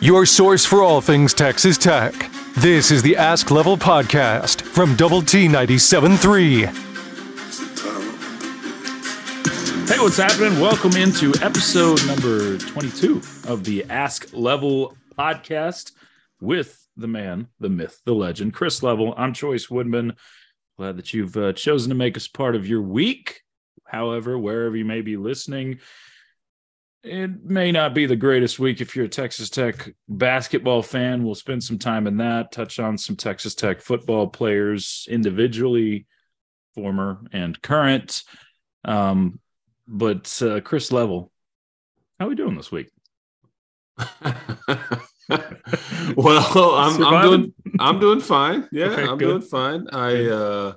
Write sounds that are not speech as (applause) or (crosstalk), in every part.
your source for all things Texas Tech. This is the Ask Level Podcast from Double T 97.3. Hey, what's happening? Welcome into episode number 22 of the Ask Level Podcast with the man, the myth, the legend, Chris Level. I'm Chois Woodman. Glad that you've uh, chosen to make us part of your week. However, wherever you may be listening, it may not be the greatest week if you're a Texas Tech basketball fan. We'll spend some time in that, touch on some Texas Tech football players individually, former and current. Um, but uh, Chris Level, how are we doing this week? (laughs) well, I'm, I'm, doing I'm doing fine. Yeah, okay, I'm good. doing fine. I uh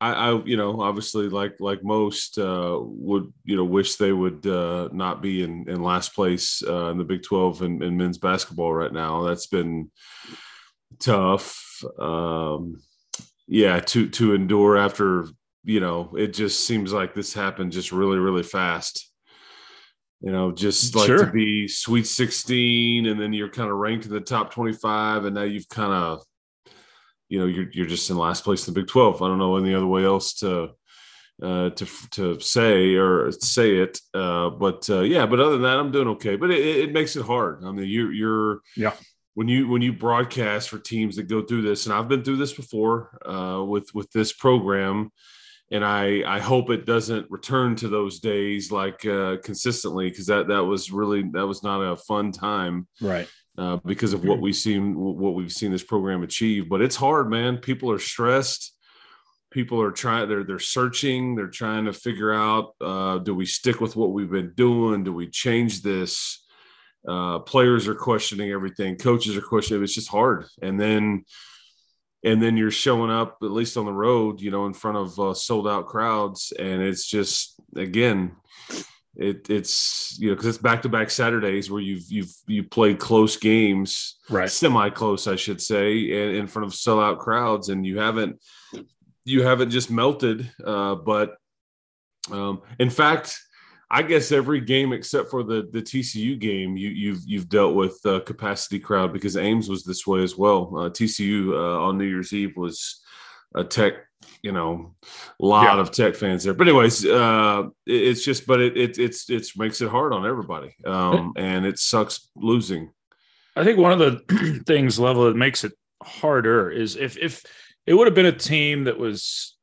I, I, you know, obviously, like like most, uh, would you know wish they would uh, not be in, in last place uh, in the Big Twelve in, in men's basketball right now. That's been tough. Um, yeah, to to endure after you know, it just seems like this happened just really really fast. You know, just like sure. to be Sweet Sixteen, and then you're kind of ranked in the top twenty five, and now you've kind of you know you're you're just in last place in the Big Twelve. I don't know any other way else to uh, to to say or say it. Uh, but uh, yeah, but other than that, I'm doing okay. But it, it makes it hard. I mean, you you're yeah when you when you broadcast for teams that go through this, and I've been through this before uh, with with this program. And I, I hope it doesn't return to those days like uh, consistently because that that was really that was not a fun time right uh, because of what we've seen what we've seen this program achieve. But it's hard, man. People are stressed. People are trying. They're they're searching. They're trying to figure out: uh, Do we stick with what we've been doing? Do we change this? Uh, players are questioning everything. Coaches are questioning. It's just hard. And then and then you're showing up at least on the road, you know, in front of uh, sold out crowds, and it's just again it, it's you know because it's back to back Saturdays where you've you've you played close games, right? Semi close, I should say, in, in front of sellout crowds, and you haven't you haven't just melted. Uh, but um, in fact, I guess every game except for the the TCU game, you you've you've dealt with uh, capacity crowd because Ames was this way as well. Uh, TCU uh, on New Year's Eve was a tech you know, a lot yeah. of tech fans there. But anyways, uh, it's just, but it, it it's it's makes it hard on everybody, um, and it sucks losing. I think one of the (clears throat) things level that makes it harder is if if it would have been a team that was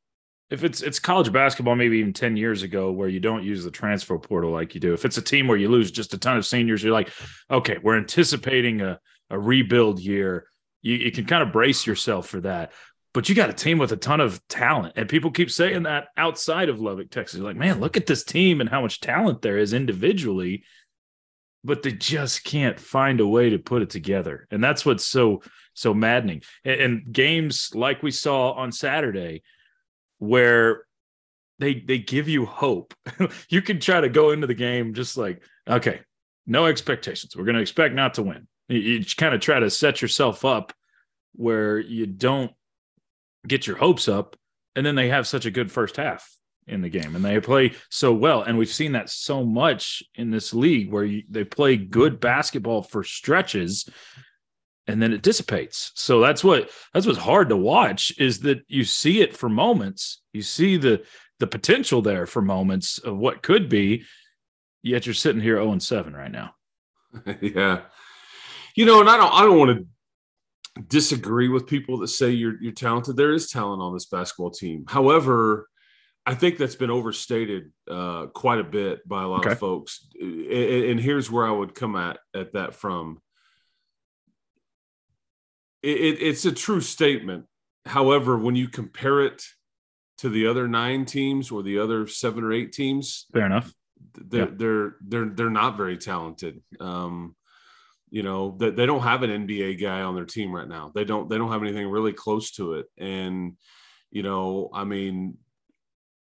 if it's it's college basketball maybe even 10 years ago where you don't use the transfer portal like you do if it's a team where you lose just a ton of seniors you're like okay we're anticipating a, a rebuild year you, you can kind of brace yourself for that but you got a team with a ton of talent. And people keep saying that outside of Lubbock, Texas. You're like, man, look at this team and how much talent there is individually, but they just can't find a way to put it together. And that's what's so, so maddening. And, and games like we saw on Saturday, where they they give you hope. (laughs) you can try to go into the game just like, okay, no expectations. We're going to expect not to win. You, you kind of try to set yourself up where you don't get your hopes up, and then they have such a good first half in the game and they play so well. And we've seen that so much in this league where you, they play good basketball for stretches and then it dissipates. So that's what that's what's hard to watch is that you see it for moments. You see the the potential there for moments of what could be yet you're sitting here 0 and 7 right now. (laughs) Yeah. You know and i don't i don't want to disagree with people that say you're you're talented. There is talent on this basketball team. However, I think that's been overstated uh, quite a bit by a lot okay. of folks. And, and, here's where I would come at at that from. It, it's a true statement. However, when you compare it to the other nine teams or the other seven or eight teams, fair enough. They're yeah. they're they're they're not very talented. Um, you know that they don't have an NBA guy on their team right now. They don't they don't have anything really close to it. And you know, I mean,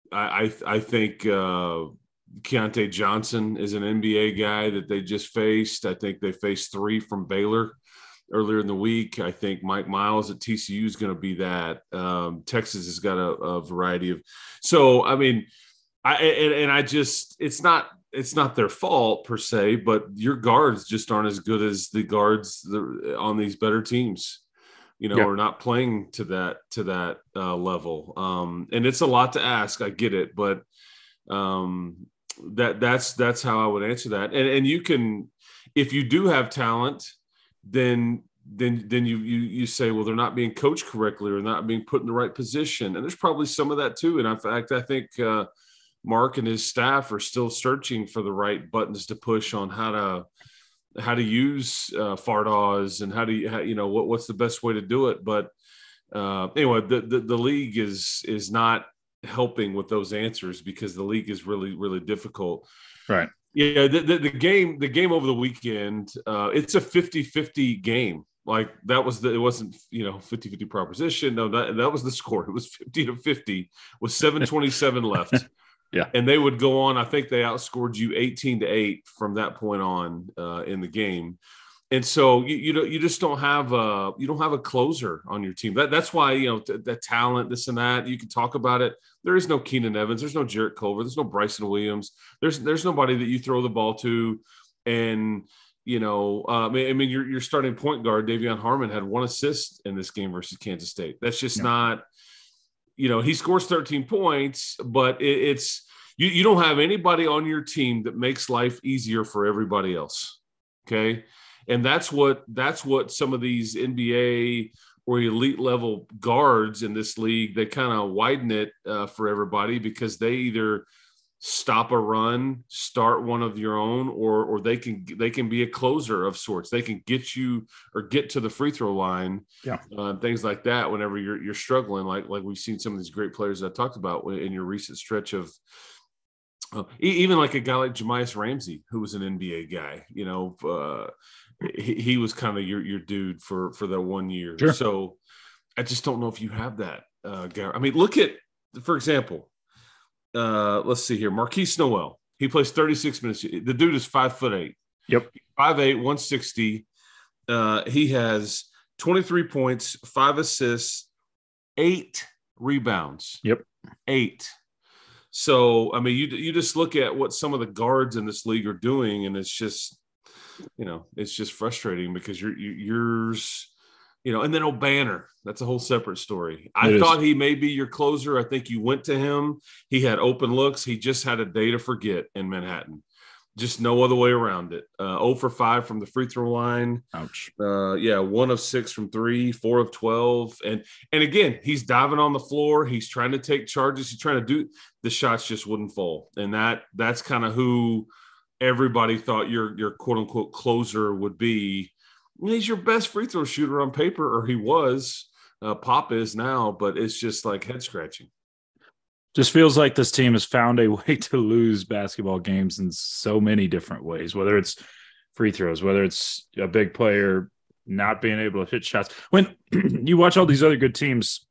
I I, I think uh, Keyontae Johnson is an NBA guy that they just faced. I think they faced three from Baylor earlier in the week. I think Mike Miles at TCU is going to be that. Um, Texas has got a, a, variety of. So I mean, I and, and I just it's not it's not their fault per se, but your guards just aren't as good as the guards on these better teams. You know, yeah. are not playing to that to that uh, level, um, and it's a lot to ask. I get it, but um, that that's that's how I would answer that. And and you can, if you do have talent, then then then you you you say, well, they're not being coached correctly or not being put in the right position, and there's probably some of that too. And in fact, I think. Uh, Mark and his staff are still searching for the right buttons to push on how to how to use uh, Fardaws and how do you how, you know what what's the best way to do it. But uh, anyway, the, the the league is is not helping with those answers because the league is really really difficult. Right. Yeah, the, the, the game the game over the weekend, uh, it's a 50-50 game. Like that was the it wasn't, you know, 50-50 proposition. No, that that was the score. It was 50 to 50 with 727 left. (laughs) Yeah. And they would go on. I think they outscored you 18 to 8 from that point on uh, in the game. And so you you, you just don't have a you don't have a closer on your team. That that's why you know the, the talent this and that you can talk about it. There is no Keenan Evans. There's no Jarrett Culver. There's no Bryson Williams. There's there's nobody that you throw the ball to. And you know, uh, I mean, I mean, your your starting point guard De'Vion Harmon had one assist in this game versus Kansas State. That's just yeah. not you know, he scores 13 points, but it, it's you, you don't have anybody on your team that makes life easier for everybody else. Okay. And that's what that's what some of these NBA or elite level guards in this league they kind of widen it uh, for everybody because they either stop a run, start one of your own, or or they can they can be a closer of sorts. They can get you or get to the free throw line, yeah, uh, things like that. Whenever you're you're struggling, like like we've seen some of these great players I talked about in your recent stretch of. Uh, even like a guy like Jahmi'us Ramsey, who was an NBA guy, you know, uh, he, he, was kind of your your dude for for that one year. Sure. So I just don't know if you have that, uh, I mean, look at, for example, uh, let's see here. Markquis Nowell. He plays 36 minutes. The dude is five foot eight. Yep. 5'8, 160. Uh, he has 23 points, five assists, eight rebounds. Yep. Eight. So, I mean, you, you just look at what some of the guards in this league are doing, and it's just, you know, it's just frustrating because you're, you, yours you know, and then Obanor, that's a whole separate story. I it thought is. he may be your closer. I think you went to him. He had open looks. He just had a day to forget in Manhattan. Just no other way around it. Uh, 0 for 5 from the free throw line. Ouch. Uh, yeah, one of six from three, four of 12. And and again, he's diving on the floor. He's trying to take charges. He's trying to do the shots just wouldn't fall. And that that's kind of who everybody thought your your quote unquote closer would be he's your best free throw shooter on paper, or he was. Uh, Pop is now, but it's just like head scratching. Just feels like this team has found a (laughs) way to lose basketball games in so many different ways, whether it's free throws, whether it's a big player not being able to hit shots. When (clears throat) you watch all these other good teams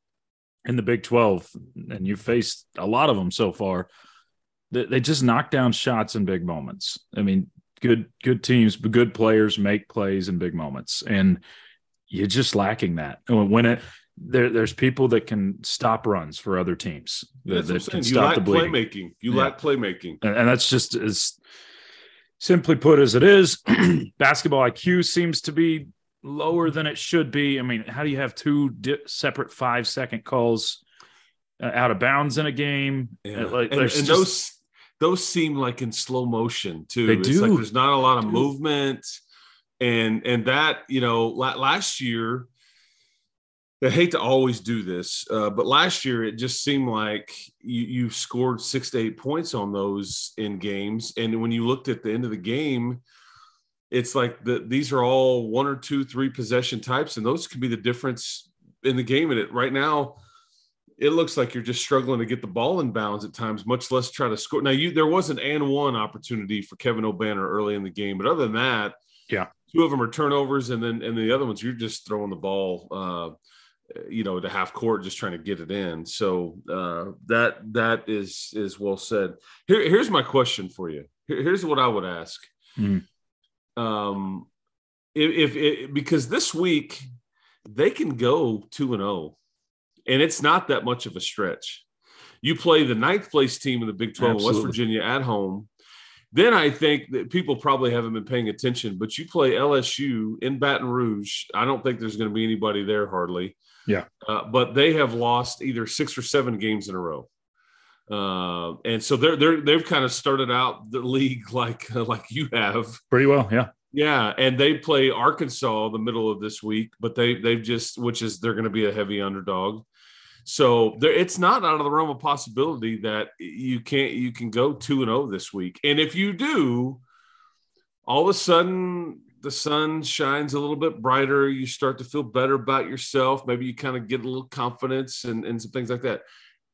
in the Big 12, and you've faced a lot of them so far, they just knock down shots in big moments. I mean, good good teams, but good players make plays in big moments, and you're just lacking that. When it there, there's people that can stop runs for other teams that, that can stop the bleeding. playmaking. You yeah. lack playmaking, and, and that's just as simply put as it is. (clears throat) basketball IQ seems to be lower than it should be. I mean, how do you have two di- separate five second calls uh, out of bounds in a game? Yeah. Like, and, and just, those those seem like in slow motion too. They it's do. like there's not a lot of movement, and and that you know last year. I hate to always do this, uh, but last year it just seemed like you, you scored six to eight points on those in games, and when you looked at the end of the game, it's like the, these are all one or two, three possession types, and those can be the difference in the game. And it right now, it looks like you're just struggling to get the ball in bounds at times, much less try to score. Now, you there was an and one opportunity for Kevin Obanor early in the game, but other than that, yeah, two of them are turnovers, and then and the other ones you're just throwing the ball, uh, you know, to half court, just trying to get it in. So uh, that that is is well said. Here, here's my question for you. Here, here's what I would ask. Mm. Um, if, if it, because this week they can go two and zero oh and it's not that much of a stretch. You play the ninth place team in the Big 12, Absolutely. West Virginia at home. Then I think that people probably haven't been paying attention, but you play LSU in Baton Rouge. I don't think there's going to be anybody there hardly. Yeah. Uh, but they have lost either six or seven games in a row. Uh, and so they're they're they've kind of started out the league (laughs) like uh, like you have pretty well, yeah, yeah. And they play Arkansas the middle of this week, but they they've just which is they're going to be a heavy underdog. So there, it's not out of the realm of possibility that you can't you can go two and zero oh this week. And if you do, all of a sudden the sun shines a little bit brighter. You start to feel better about yourself. Maybe you kind of get a little confidence and, and some things like that.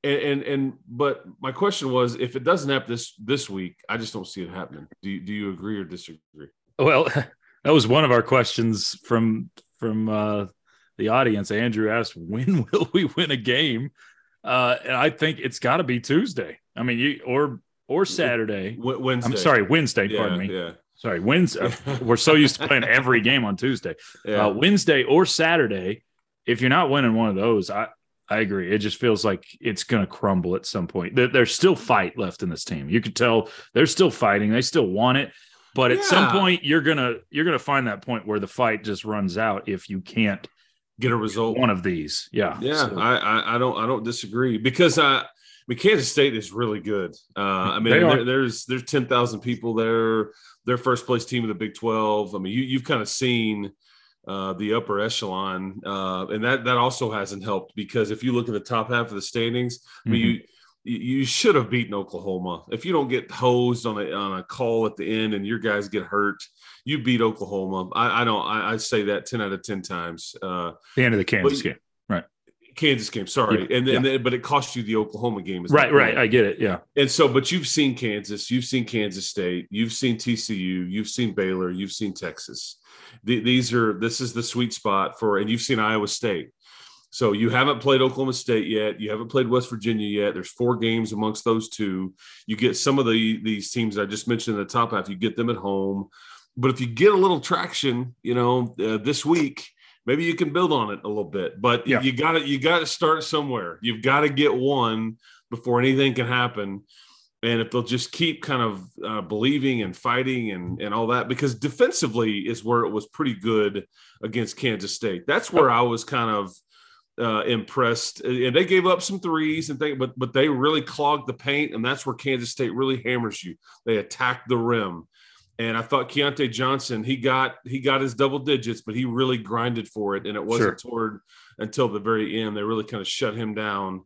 And, and, and but my question was, if it doesn't happen this this week, I just don't see it happening. Do you, do you agree or disagree? Well, (laughs) that was one of our questions from from uh, the audience. Andrew asked, "When (laughs) will we win a game?" Uh, and I think it's got to be Tuesday. I mean, you or or Saturday. Wednesday. I'm sorry, Wednesday. Yeah, pardon me. Yeah. Sorry, Wednesday. (laughs) we're so used to playing every game on Tuesday. Yeah. Uh, Wednesday or Saturday. If you're not winning one of those, I I agree. It just feels like it's going to crumble at some point. There, there's still fight left in this team. You could tell they're still fighting. They still want it, but at yeah. some point you're gonna you're gonna find that point where the fight just runs out if you can't get a result. One of these, yeah, yeah. So. I, I, I don't I don't disagree because I. I mean, Kansas State is really good. Uh, I mean, there, there's there's ten thousand people there. Their first place team in the Big Twelve. I mean, you you've kind of seen uh, the upper echelon, uh, and that that also hasn't helped because if you look at the top half of the standings, mm-hmm. I mean, you you should have beaten Oklahoma. If you don't get hosed on a on a call at the end and your guys get hurt, you beat Oklahoma. I, I don't. I, I, say that ten out of ten times. Uh, the end of the Kansas game, right? Kansas game. Sorry, yeah, and, yeah. then but it cost you the Oklahoma game. Right, right. I get it. Yeah. And so, but you've seen Kansas, you've seen Kansas State, you've seen TCU, you've seen Baylor, you've seen Texas. The, these are this is the sweet spot for, and you've seen Iowa State. So you haven't played Oklahoma State yet. You haven't played West Virginia yet. There's four games amongst those two. You get some of the these teams I just mentioned in the top half. You get them at home, but if you get a little traction, you know, uh, this week maybe you can build on it a little bit. But yeah. you got to you got to start somewhere. You've got to get one before anything can happen. And if they'll just keep kind of uh, believing and fighting and, and all that, because defensively is where it was pretty good against Kansas State. That's where I was kind of uh, impressed. And they gave up some threes and things, but but they really clogged the paint, and that's where Kansas State really hammers you. They attack the rim. And I thought Keyontae Johnson, he got he got his double digits, but he really grinded for it. And it wasn't sure. toward until the very end. They really kind of shut him down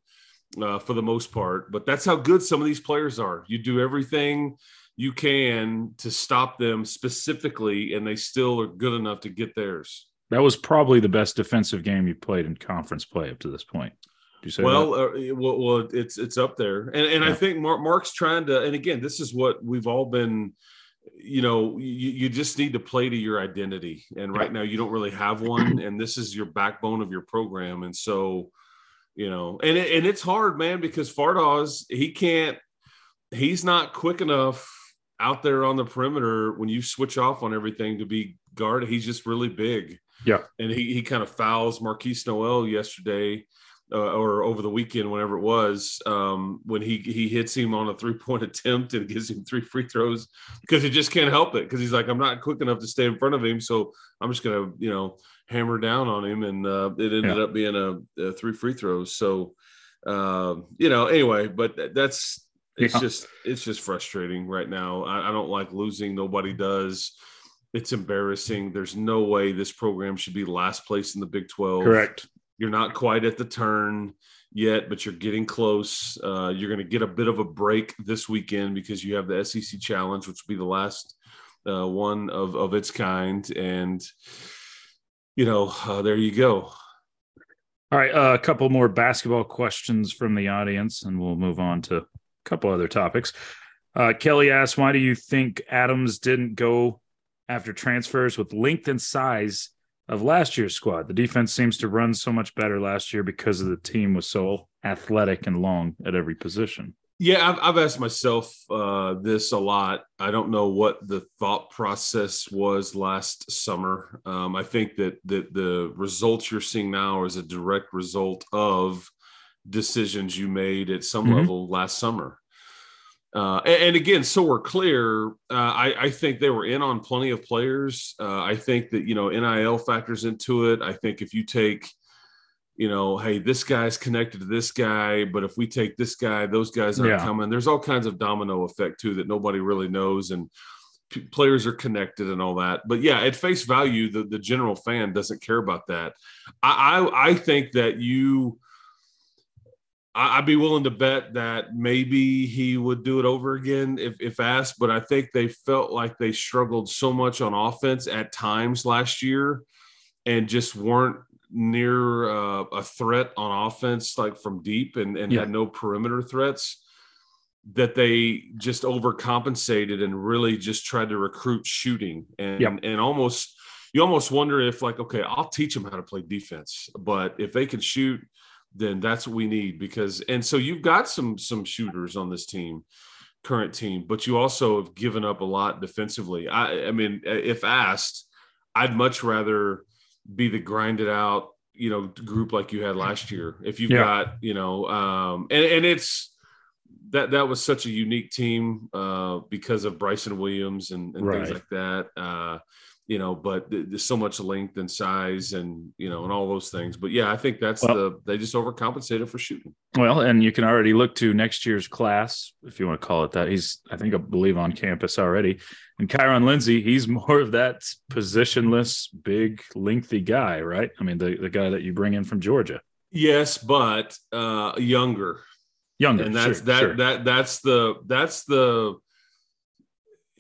uh, for the most part. But that's how good some of these players are. You do everything you can to stop them specifically, and they still are good enough to get theirs. That was probably the best defensive game you played in conference play up to this point. Do you say well, uh, well, well, it's it's up there, and and yeah. I think Mark, Mark's trying to. And again, this is what we've all been. You know, you, you just need to play to your identity, and right now you don't really have one, and this is your backbone of your program, and so, you know, and it, and it's hard, man, because Fardaws he can't, he's not quick enough out there on the perimeter when you switch off on everything to be guard. He's just really big. Yeah. And he, he kind of fouls Markquis Nowell yesterday uh, or over the weekend, whenever it was, um, when he, he hits him on a three point (laughs) attempt and gives him three free throws because he just can't help it. Cause he's like, I'm not quick enough to stay in front of him. So I'm just going to, you know, hammer down on him. And uh, it ended yeah. up being a, a, three free throws. So, uh, you know, anyway, but that's, it's yeah. just, it's just frustrating right now. I, I don't like losing. Nobody does it's embarrassing. There's no way this program should be last place in the Big 12. Correct. You're not quite at the turn yet, but you're getting close. Uh, you're going to get a bit of a break this weekend because you have the SEC Challenge, which will be the last uh, one of, of its kind. And, you know, uh, there you go. All right. Uh, a couple more basketball questions from the audience, and we'll move on to a couple other topics. Uh, Kelly asks, why do you think Adams didn't go after transfers with length and size of last year's squad. The defense seems to run so much better last year because of the team was so athletic and long at every position. Yeah, I've, I've asked myself uh, this a lot. I don't know what the thought process was last summer. Um, I think that, that the results you're seeing now is a direct result of decisions you made at some mm-hmm. level last summer. Uh, and, and, again, so we're clear. Uh, I, I, think they were in on plenty of players. Uh, I think that you know NIL factors into it. I think if you take, you know, hey, this guy's connected to this guy, but if we take this guy, those guys aren't yeah. coming. There's all kinds of domino effect too that nobody really knows, and p- players are connected and all that. But yeah, at face value, the the general fan doesn't care about that. I, I, I think that you I'd be willing to bet that maybe he would do it over again if, if asked, but I think they felt like they struggled so much on offense at times last year and just weren't near uh, a threat on offense, like from deep and, and yeah. had no perimeter threats that they just overcompensated and really just tried to recruit shooting and, yep. and almost, you almost wonder if like, okay, I'll teach them how to play defense, but if they can shoot – then that's what we need because and so you've got some some shooters on this team current team but you also have given up a lot defensively i i mean if asked i'd much rather be the grinded out you know group like you had last year if you've yeah. got you know um and and it's that that was such a unique team uh because of bryson williams and, and right. things like that uh you know, but there's so much length and size and, you know, and all those things. But yeah, I think that's well, the, they just overcompensated for shooting. Well, and you can already look to next year's class, if you want to call it that. He's, I think, I believe on campus already. And Kyron Lindsey, he's (laughs) more of that positionless, big, lengthy guy, right? I mean, the, the guy that you bring in from Georgia. Yes, but uh younger. Younger. And that's sure, that sure. that that's the that's the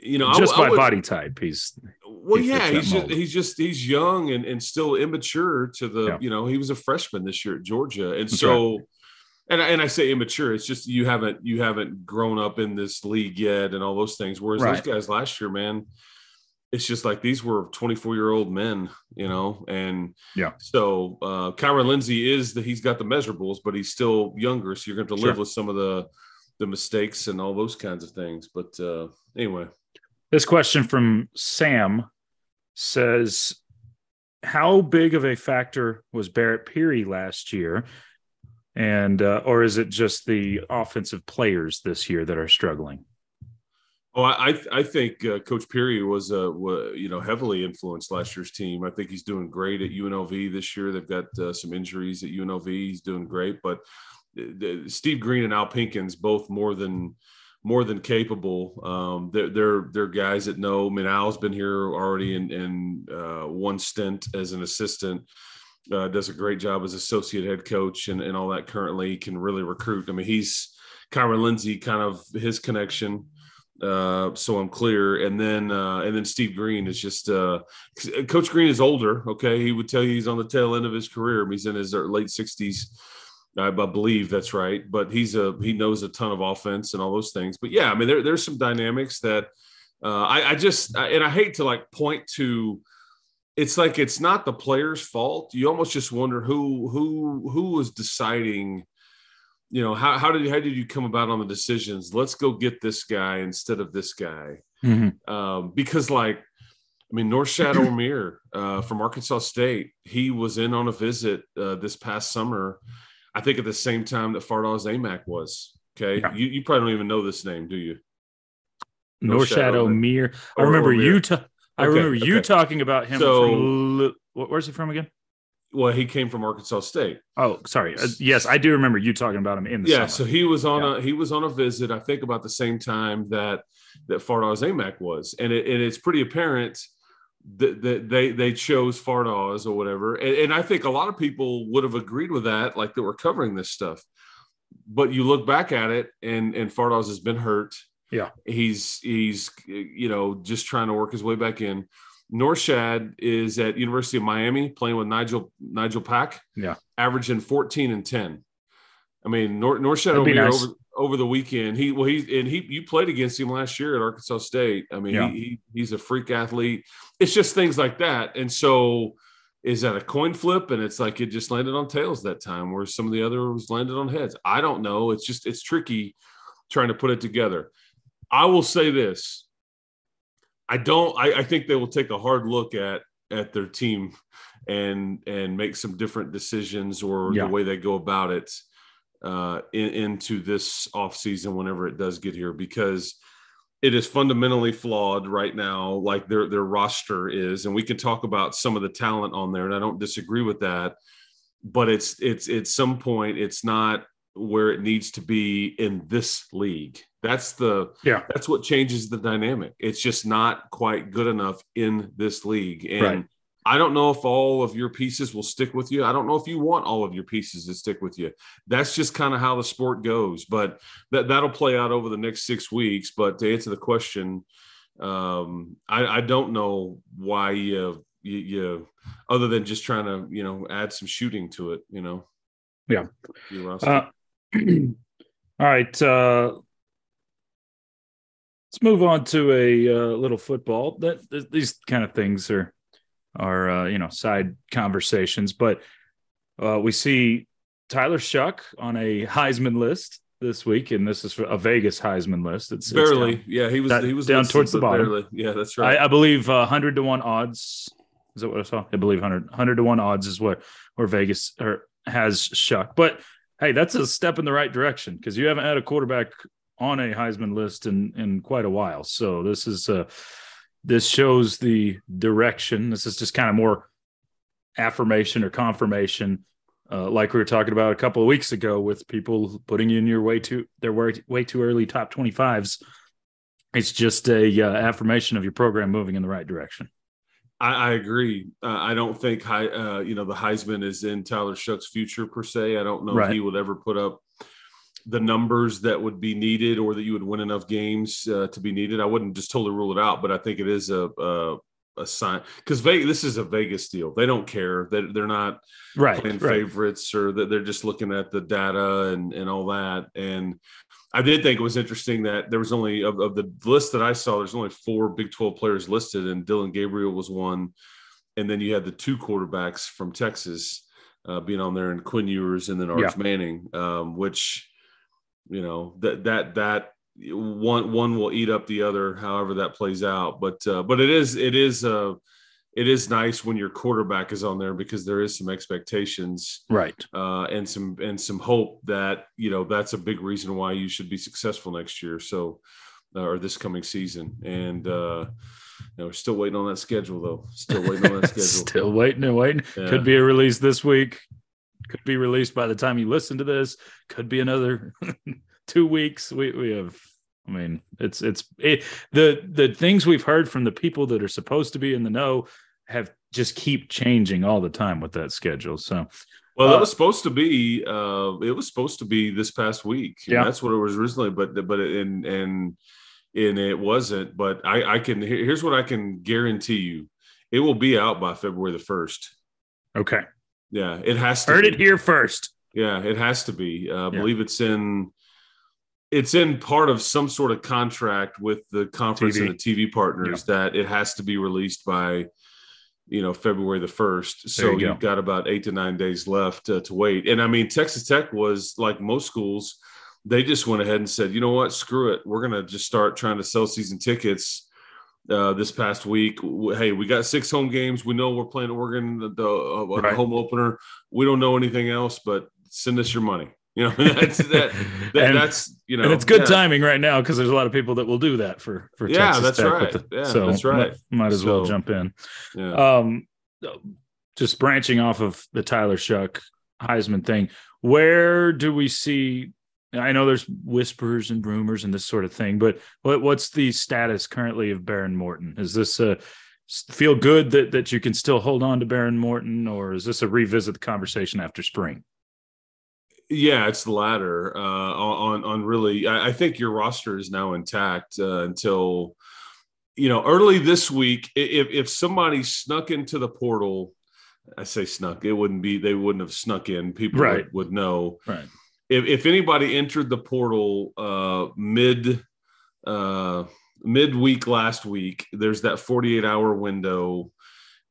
you know just I, by I would, body type he's well, yeah, he's just he's just he's young and, and still immature to the yeah. you know he was a freshman this year at Georgia, and That's so. Right. And I, and I say immature. It's just you haven't you haven't grown up in this league yet, and all those things. Whereas right. those guys last year, man, it's just like these were 24 year old men, you know, and yeah. So uh Kyron Lindsey is that he's got the measurables, but he's still younger, so you're going to live sure. with some of the the mistakes and all those kinds of things. But uh anyway, this question from Sam says, How big of a factor was Barrett Peery last year? And, uh, or is it just the offensive players this year that are struggling? Oh, I I think uh, Coach Peery was uh was, you know heavily influenced last year's team. I think he's doing great at UNLV this year. They've got uh, some injuries at UNLV. He's doing great, but uh, Steve Green and Al Pinkins both more than more than capable. Um, they're, they're, they're guys that know. I mean, Al's been here already in, in uh, one stint as an assistant. Uh, does a great job as associate head coach and, and all that. Currently, can really recruit. I mean, he's Kyron Lindsey, kind of his connection. Uh, so I'm clear. And then uh, and then Steve Green is just uh, Coach Green is older. Okay, he would tell you he's on the tail end of his career. He's in his late 60s I, believe that's right, but he's a he knows a ton of offense and all those things. But yeah, I mean there, there's some dynamics that uh, I, I just I, and I hate to like point to. It's like it's not the player's fault. You almost just wonder who who who was deciding. You know how how did how did you come about on the decisions? Let's go get this guy instead of this guy, mm-hmm. um, because like I mean, Norchad Omier (clears throat) uh, from Arkansas State, he was in on a visit uh, this past summer I think at the same time that Fardaws Aimaq was. Okay. Yeah. You, you probably don't even know this name, do you? No, Shadow Mir. I remember you. Ta- I okay, remember you talking about him. So, from, where's he from again? Well, he came from Arkansas State. Oh, sorry. Uh, yes, I do remember you talking about him in the yeah. Summer. So he was on yeah. a he was on a visit. I think about the same time that that Fardaws Aimaq was, and it, and it's pretty apparent that, they they chose Fardaws or whatever, and, and, I think a lot of people would have agreed with that, like that we're covering this stuff. But you look back at it, and and Fardaws has been hurt. Yeah, he's he's you know just trying to work his way back in. Norchad is at University of Miami playing with Nigel Nigel Pack. Yeah, averaging fourteen and ten. I mean, Nor- Norchad over, nice. over over the weekend. He well, he and he you played against him last year at Arkansas State. I mean, yeah. he, he he's a freak athlete. It's just things like that, and so is that a coin flip? And it's like it just landed on tails that time, where some of the others landed on heads. I don't know. It's just it's tricky trying to put it together. I will say this. I don't. I, I think they will take a hard look at at their team and and make some different decisions or yeah. the way they go about it uh, in, into this offseason whenever it does get here because it is fundamentally flawed right now, like their their roster is, and we can talk about some of the talent on there, and I don't disagree with that. But it's it's at some point it's not where it needs to be in this league. That's the yeah. That's what changes the dynamic. It's just not quite good enough in this league, and right. I don't know if all of your pieces will stick with you. I don't know if you want all of your pieces to stick with you. That's just kind of how the sport goes. But that that'll play out over the next six weeks. But to answer the question, um, I, I don't know why you, you, you, other than just trying to you know add some shooting to it. You know. Yeah. Uh, (clears throat) all right. Uh, let's move on to a uh, little football. That these kind of things are are uh, you know side conversations, but uh, we see Tyler Shough on a Heisman list this week, and this is a Vegas Heisman list. It's barely, it's yeah. He was that, he was down towards the bottom. Barely. Yeah, that's right. I, I believe uh, hundred to one odds. Is that what I saw? I believe 100, 100 to one odds is what where Vegas or has Shough. But hey, that's a step in the right direction because you haven't had a quarterback on a Heisman list in in quite a while. So this is uh this shows the direction. This is just kind of more affirmation or confirmation, uh, like we were talking about a couple of weeks ago with people putting you in your way too their way, way too early top 25s. It's just a uh, affirmation of your program moving in the right direction. I, I agree. Uh, I don't think high, uh, you know the Heisman is in Tyler Shough's future per se. I don't know right. if he would ever put up the numbers that would be needed or that you would win enough games uh, to be needed. I wouldn't just totally rule it out, but I think it is a, a, a sign because Vegas, this is a Vegas deal. They don't care that they're, not right, playing right. favorites or that they're just looking at the data and, and all that. And I did think it was interesting that there was only of, of the list that I saw, there's only four Big 12 players listed and Dillon Gabriel was one. And then you had the two quarterbacks from Texas uh, being on there and Quinn Ewers and then Arch yeah. Manning, um, which you know that that that one one will eat up the other however that plays out. But uh, but it is it is uh it is nice when your quarterback is on there because there is some expectations right. uh and some and some hope that you know that's a big reason why you should be successful next year. So uh, or this coming season. And uh you know, we're still waiting on that schedule though. Still waiting on that (laughs) schedule. Still waiting and waiting. Yeah. could be a release this week could be released by the time you listen to this. Could be another (laughs) two weeks. We we have. I mean, it's it's it, the the things we've heard from the people that are supposed to be in the know have just keep changing all the time with that schedule. So, well, uh, it was supposed to be uh it was supposed to be this past week. Yeah, that's what it was originally, but but and and and it wasn't. But I I can here's what I can guarantee you: it will be out by February the first. Okay. Yeah, it has to heard be. it here first. Yeah, it has to be. Uh, I believe it's in it's in part of some sort of contract with the conference TV. and the TV partners yeah. that it has to be released by you know February the first. So you have got about eight to nine days left uh, to wait. And I mean, Texas Tech was like most schools, they just went ahead and said, you know what, screw it, we're gonna just start trying to sell season tickets uh, this past week. Hey, we got six home games. We know we're playing Oregon, the, the, uh, right. home opener. We don't know anything else, but send us your money. (laughs) You know, that's that, that (laughs) and, that's you know, and it's good yeah. timing right now because there's a lot of people that will do that for for yeah, Texas that's Tech right. The, yeah, so that's right. Might, might as so, well jump in. Yeah. Um, just branching off of the Tyler Shough Heisman thing, where do we see I know there's whispers and rumors and this sort of thing, but what, what's the status currently of Behren Morton? Is this a feel good that that you can still hold on to Behren Morton, or is this a revisit the conversation after spring? Yeah, it's the latter. Uh, on on really, I, I, think your roster is now intact uh, until you know early this week. If if somebody snuck into the portal, I say snuck, it wouldn't be they wouldn't have snuck in. People right. would, would know. Right if, if anybody entered the portal uh, mid uh, midweek last week, there's that 48 hour window,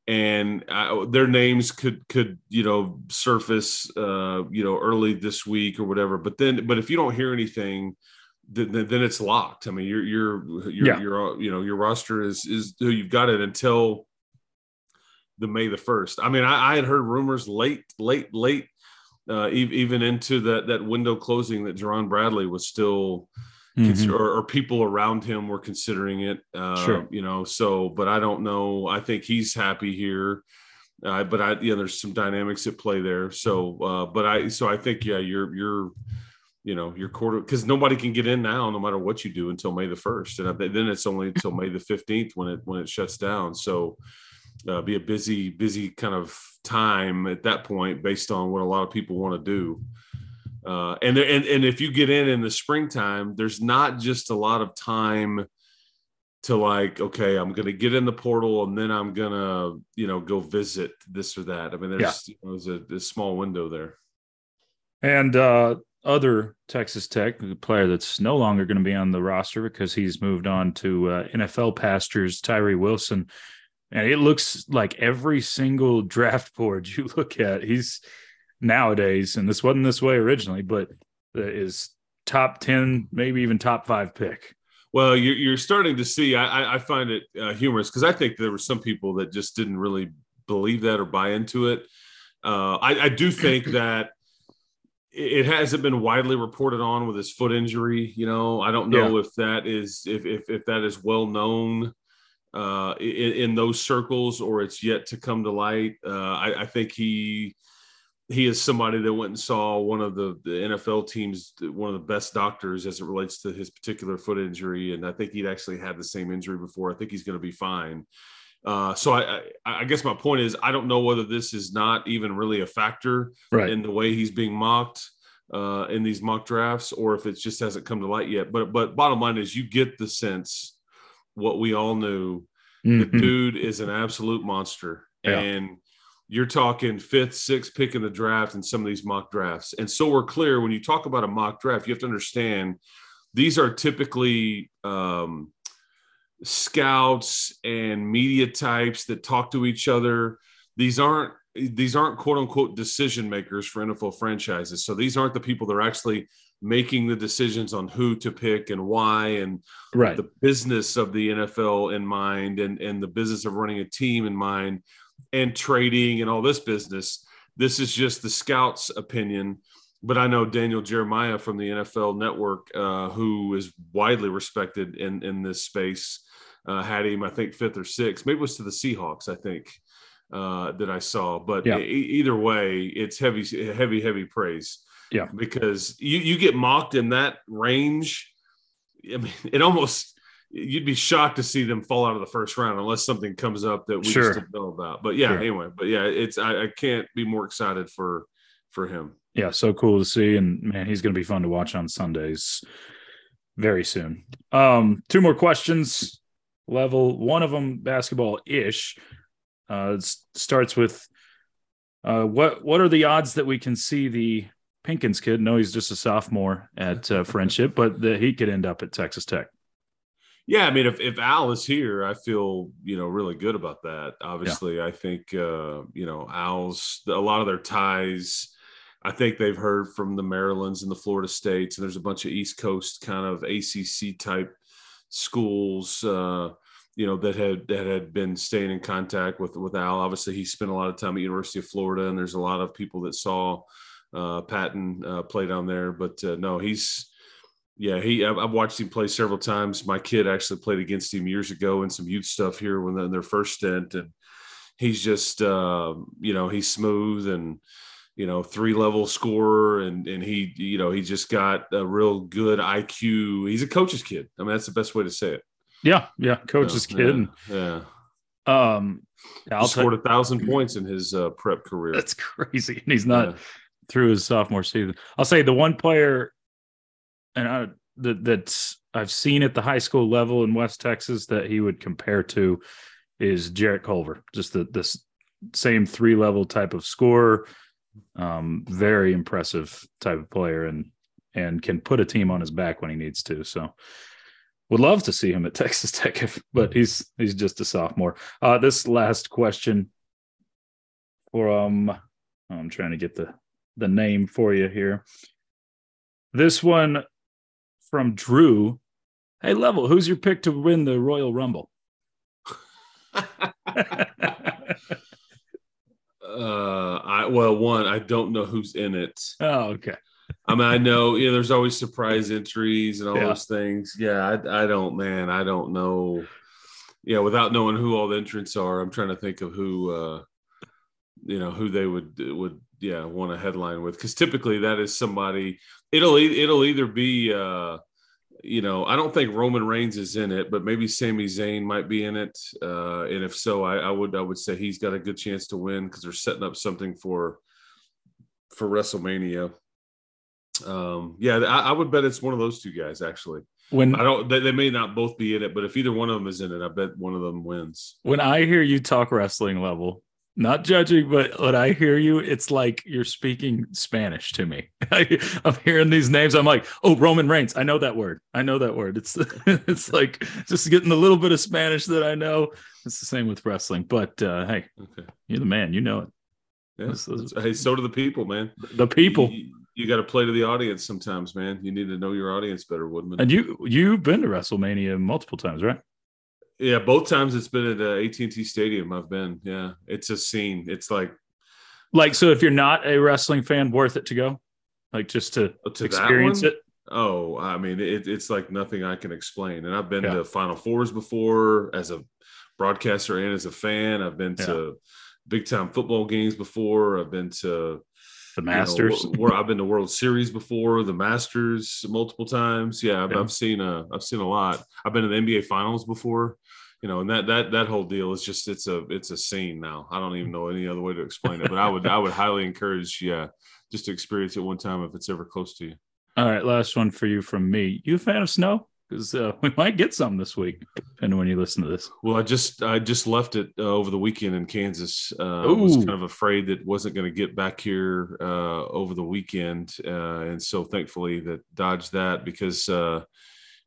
and uh, their names could could you know surface uh, you know early this week or whatever. But then, but if you don't hear anything, then, then it's locked. I mean, you're you're you're, yeah. you're you know your roster is is you've got it until the May the first. I mean, I, I had heard rumors late late late uh, even into that that window closing that Jerand Bradley was still mm-hmm. or, or, people around him were considering it. Uh, sure. You know, so but I don't know. I think he's happy here. Uh, but I, yeah, there's some dynamics at play there. So, uh, but I, so I think, yeah, you're, you're, you know, your quarter because nobody can get in now, no matter what you do until May the first, and then it's only until May the fifteenth when it when it shuts down. So, uh, be a busy, busy kind of time at that point, based on what a lot of people want to do. Uh, and, there, and and if you get in in the springtime, there's not just a lot of time to like, okay, I'm going to get in the portal and then I'm going to, you know, go visit this or that. I mean, there's, yeah. you know, there's a, a, small window there. And uh, other Texas Tech player that's no longer going to be on the roster because he's moved on to uh, NFL pastures, Tyree Wilson. And it looks like every single (laughs) draft board you look at, he's nowadays, and this wasn't this way originally, but is top 10, maybe even top five pick. Well, you're, you're starting to see, I, I find it uh, humorous because I think there were some people that just didn't really believe that or buy into it. Uh, I, I do think (clears throat) that it hasn't been widely reported on with his foot injury. You know, I don't know yeah. if that is if, if if that is well known uh, in, in, those circles or it's yet to come to light. Uh, I, I, think he he is somebody that went and saw one of the, the NFL teams, one of the best doctors as it relates to his particular foot injury. And I think he'd actually had the same injury before. I think he's going to be fine. Uh, so I, I, I, guess my point is I don't know whether this is not even really a factor right. in the way he's being mocked uh, in these mock drafts, or if it just hasn't come to light yet. But but bottom line is you get the sense what we all knew. Mm-hmm. The dude is an absolute monster, yeah. and you're talking fifth, sixth pick in the draft in some of these mock drafts. And so we're clear when you talk about a mock draft, you have to understand these are typically um, scouts and media types that talk to each other. These aren't these aren't quote unquote decision makers for NFL franchises. So these aren't the people that are actually making the decisions on who to pick and why and right. the business of the NFL in mind and, and the business of running a team in mind and trading and all this business. This is just the scouts' opinion. But I know Daniel Jeremiah from the NFL Network, uh, who is widely respected in in this space, uh, had him I think fifth or sixth. Maybe it was to the Seahawks. I think uh, that I saw. But yeah. e- either way, it's heavy, heavy, heavy praise. Yeah, because you you get mocked in that range. I mean, (laughs) it almost you'd be shocked to see them fall out of the first round unless something comes up that we sure. just don't know about. But yeah, sure. anyway, but yeah, it's I, I, can't be more excited for for him. Yeah, so cool to see, and man, he's going to be fun to watch on Sundays very soon. Um, two more questions. Level one of them basketball ish. Uh, starts with uh, what what are the odds that we can see the Pinkins kid? No, he's just a sophomore at uh, Friendship, (laughs) but that he could end up at Texas Tech. Yeah, I mean, if, if Al is here, I feel you know really good about that. Obviously, yeah. I think uh, you know Al's a lot of their ties. I think they've heard from the Marylands and the Florida States, and there's a bunch of East Coast kind of ACC type schools, uh, you know, that had that had been staying in contact with with Al. Obviously, he spent a lot of time at University of Florida, and there's a lot of people that saw uh, Patton uh, play down there. But uh, no, he's yeah, he. I've watched him play several times. My kid actually played against him years ago in some youth stuff here when in their first stint, and he's just, uh, you know, he's smooth and you know three level scorer, and and he, you know, he just got a real good IQ. He's a coach's kid. I mean, that's the best way to say it. Yeah, yeah, coach's yeah, kid. Yeah. yeah. Um, I'll scored a thousand points in his uh, prep career. That's (laughs) crazy, and he's not yeah. Through his sophomore season. I'll say the one player and I, that that's I've seen at the high school level in West Texas that he would compare to is Jarrett Culver, just the this same three level type of scorer, um, very impressive type of player, and and can put a team on his back when he needs to. So would love to see him at (laughs) Texas Tech, if, but he's he's just a sophomore. Uh, this last question from I'm trying to get the the name for you here. This one from Drew. Hey, Level, who's your pick to win the Royal Rumble? (laughs) Uh, I well, one, I don't know who's in it. Oh, okay. I mean, I know, you know there's always surprise entries and all yeah. those things. Yeah, I, I don't, man, I don't know. Yeah, without knowing who all the entrants are, I'm trying to think of who, uh, you know, who they would would yeah want a headline with because typically that is somebody. It'll it'll either be. uh you know, I don't think Roman Reigns is in it, but maybe Sami Zayn might be in it. Uh, and if so, I, I would I would say he's got a good chance to win because they're setting up something for for WrestleMania. Um, yeah, I, I, would bet it's one of those two guys actually. When I don't, they, they, may not both be in it, but if either one of them is in it, I bet one of them wins. When I hear you talk wrestling level, not judging, but when I hear you, it's like you're speaking Spanish to me. (laughs) I, am hearing these names. I'm like, oh, Roman Reigns. I know that word. I know that word. It's (laughs) it's like just getting a little bit of Spanish that I know. It's the same with wrestling. But uh, hey, okay. you're the man. You know it. Yeah. hey, so do the people, man. The people. You, you got to play to the audience sometimes, man. You need to know your audience better, Woodman. And you you've been to WrestleMania multiple times, right? Yeah, both times it's been at uh, AT&T Stadium. I've been. Yeah, it's a scene. It's like, like so. If you're not a wrestling fan, worth it to go, like just to, oh, to experience it. Oh, I mean, it, it's like nothing I can explain. And I've been yeah. to Final Fours before as a broadcaster and as a fan. I've been to yeah. big time football games before. I've been to the Masters. You know, where I've been to World Series before, the Masters multiple times. Yeah, I've, yeah. I've seen a I've seen a lot. I've been to the NBA Finals before. You know, and that that that whole deal is just it's a it's a scene now. I don't even know any other way to explain it, but I would I would highly encourage, yeah, just to experience it one time if it's ever close to you. All right, last one for you from me. You a fan of snow? Because uh, (laughs) we might get some this week, depending when you listen to this. Well, I just I just left it uh, over the weekend in Kansas. Uh, I was kind of afraid that wasn't going to get back here uh, over the weekend, uh, and so thankfully that dodged that because. Uh,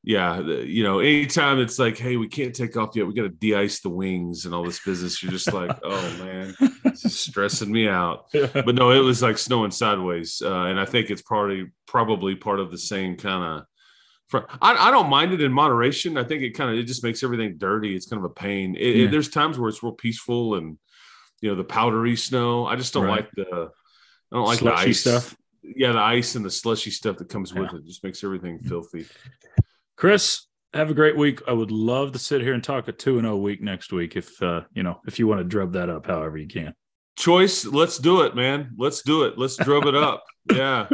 yeah, you know, anytime it's like, hey, we can't take off yet, we got to de-ice the wings and all this business. You're just like, oh (laughs) man, this is stressing me out. But no, it was like snowing sideways, and I think it's probably probably part of the same kind of for, I, I, don't mind it in moderation. I think it kind of it just makes everything dirty. It's kind of a pain. It, yeah. it, there's times where it's real peaceful and you know the powdery snow. I just don't right. like the I don't like slushy the ice stuff. Yeah, the ice and the slushy stuff that comes with yeah. it just makes everything filthy. Chris, have a great week. I would love to sit here and talk a two and zero oh week next week if uh, you know if you want to drub that up, however you can. Chois, let's do it, man. Let's do it. Let's drub it up. (laughs) Yeah.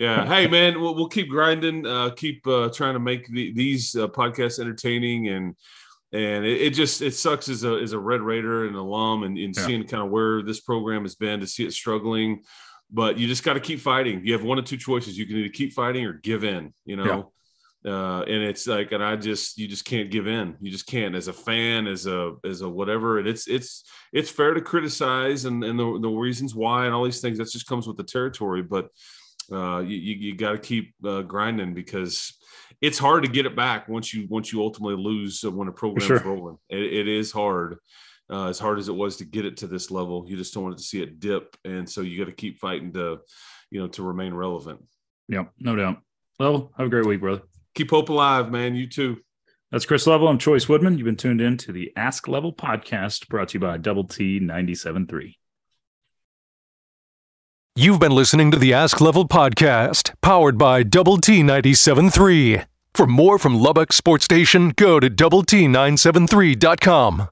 Yeah. Hey, man, we'll, we'll keep grinding. Uh, keep uh, trying to make the, these uh, podcasts entertaining, and and it, it, just it sucks as a as a Red Raider and alum, and, and yeah. seeing kind of where this program has been to see it struggling. But you just got to keep fighting. You have one of two choices: you can either keep fighting or give in. You know. Yeah. Uh, and it's like, and I just, you just can't give in. You just can't, as a fan, as a, as a whatever. And it's, it's, it's fair to criticize and, and the, the reasons why and all these things. That just comes with the territory. But uh, you, you got to keep uh, grinding because it's hard to get it back once you once you ultimately lose when a program's sure. rolling. It, it is hard, uh, as hard as it was to get it to this level. You just don't want to see it dip, and so you got to keep fighting to, you know, to remain relevant. Yeah, no doubt. Well, have a great week, brother. Keep hope alive, man. You too. That's Chris Level. I'm Chois Woodman. You've been tuned in to the Ask Level podcast brought to you by Double T 97.3. You've been listening to the Ask Level podcast, powered by Double T 97.3. For more from Lubbock Sports Station, go to Double T 973.com.